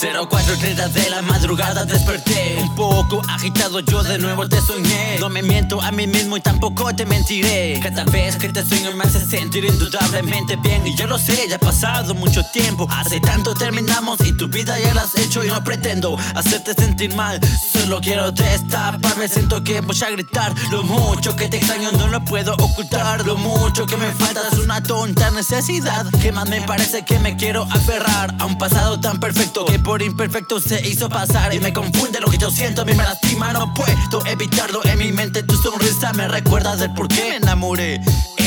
04.30 de la madrugada desperté. Un poco agitado yo de nuevo te soñé. No me miento a mí mismo y tampoco te mentiré. Cada vez que te sueño me hace sentir indudablemente bien. Y yo lo sé, ya ha pasado mucho tiempo. Hace tanto terminamos y tu vida ya la has hecho Y no pretendo hacerte sentir mal. Solo quiero destaparme, siento que voy a gritar. Lo mucho que te extraño no lo puedo ocultar. Lo mucho que me falta es una tonta necesidad. Que más me parece que me quiero aferrar A un pasado tan perfecto por imperfecto se hizo pasar Y me confunde lo que yo siento, a mí me lastima No puedo evitarlo en mi mente Tu sonrisa me recuerda del por qué me enamoré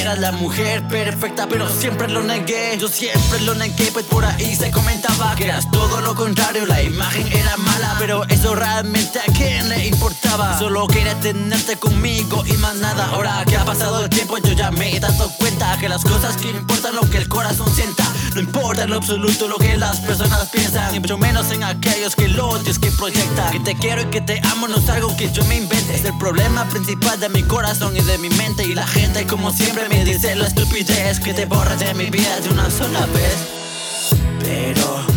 Era la mujer perfecta pero siempre lo negué. Yo siempre lo negué pues por ahí se comentaba Que eras todo lo contrario, la imagen era mala Pero eso realmente a quién le importaba. Solo quería tenerte conmigo y más nada. Ahora que ha pasado el tiempo yo ya me he dado cuenta Que las cosas que importan lo que el corazón sienta No importa en lo absoluto lo que las personas piensan Ni mucho menos en aquellos que odios que proyectan. Que te quiero y que te amo no es algo que yo me invente. Es el problema principal de mi corazón y de mi mente Y la gente como siempre me dice la estupidez Que te borra de mi vida de una sola vez. Pero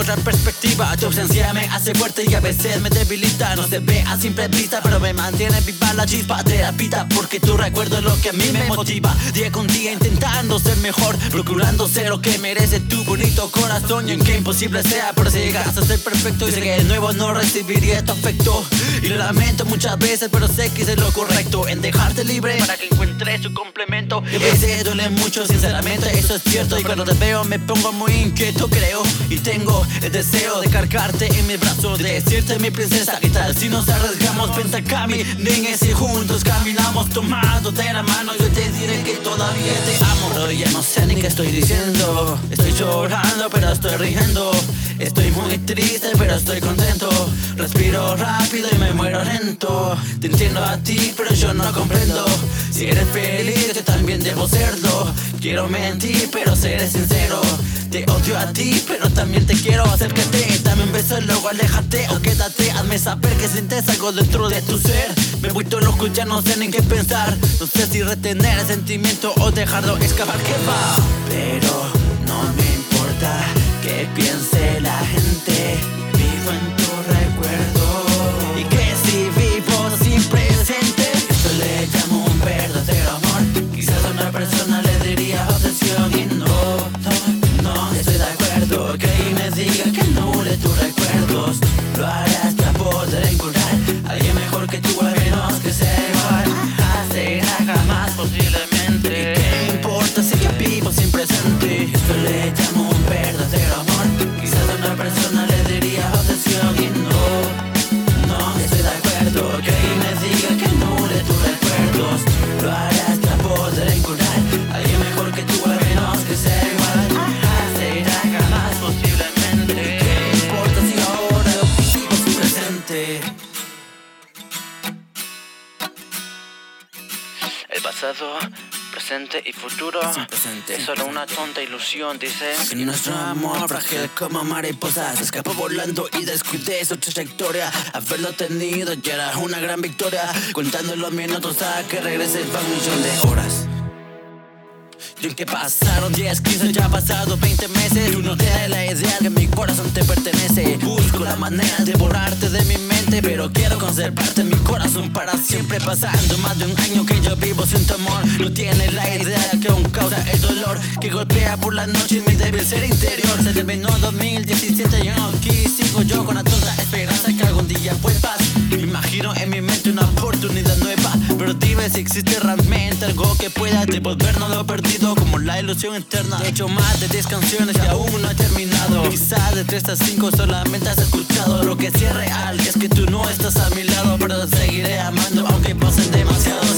otra perspectiva Tu ausencia me hace fuerte y a veces me debilita. No se ve a simple vista pero me mantiene viva la chispa vida Porque tu recuerdo es lo que a mí me motiva. Día con día intentando ser mejor Procurando ser lo que merece tu bonito corazón. Y aunque imposible sea pero si llegas a ser perfecto Y sé que de nuevo no recibiría tu afecto. Y lo lamento muchas veces pero sé que hice lo correcto En dejarte libre para que encuentres su complemento. Y a veces duele mucho sinceramente eso es cierto. Y cuando te veo me pongo muy inquieto creo Y tengo el deseo de cargarte en mis brazos De decirte mi princesa ¿Qué tal si nos arriesgamos? Ven a caminen si juntos caminamos tomando de la mano Yo te diré que todavía te amo. Pero ya no sé ni qué estoy diciendo Estoy llorando pero estoy riendo. Estoy muy triste pero estoy contento. Respiro rápido y me muero Te entiendo a ti pero yo no comprendo. Si eres feliz yo también debo serlo. Quiero mentir pero seré sincero. Te odio a ti pero también te quiero. Acércate, dame un beso y luego aléjate. O quédate, hazme saber que sientes algo dentro de tu ser. Me he vuelto loco ya no sé ni qué pensar. No sé si retener el sentimiento o dejarlo escapar. Que va Pero no me importa que piense la gente. Vivo en pasado, presente y futuro. Presente. es solo una tonta ilusión, dice. Que nuestro amor frágil como mariposa. Se escapó volando y descuidé su trayectoria. Haberlo tenido ya era una gran victoria. Contando los minutos a que regrese va un millón de horas. Y aunque pasaron 10, 15, ya ha pasado 20 meses. Tú no te das la idea que mi corazón te pertenece. Busco la manera de borrarte de mi mente Pero quiero conservarte mi corazón para siempre Pasando más de un año que yo vivo sin tu amor. No tienes la idea que aún causa el dolor Que golpea por la noche mi débil ser interior. Se terminó 2017 yo aquí sigo yo con la tonta esperanza que algún día vuelvas. Me imagino en mi mente una oportunidad nueva Pero dime si existe realmente algo que pueda devolver devolvernos lo perdido como la ilusión eterna. He hecho más de 10 canciones y aún no he terminado. Quizás de 3 a 5 solamente has escuchado. Lo que sí es real es que tú no estás a mi lado, pero seguiré amando aunque pasen demasiados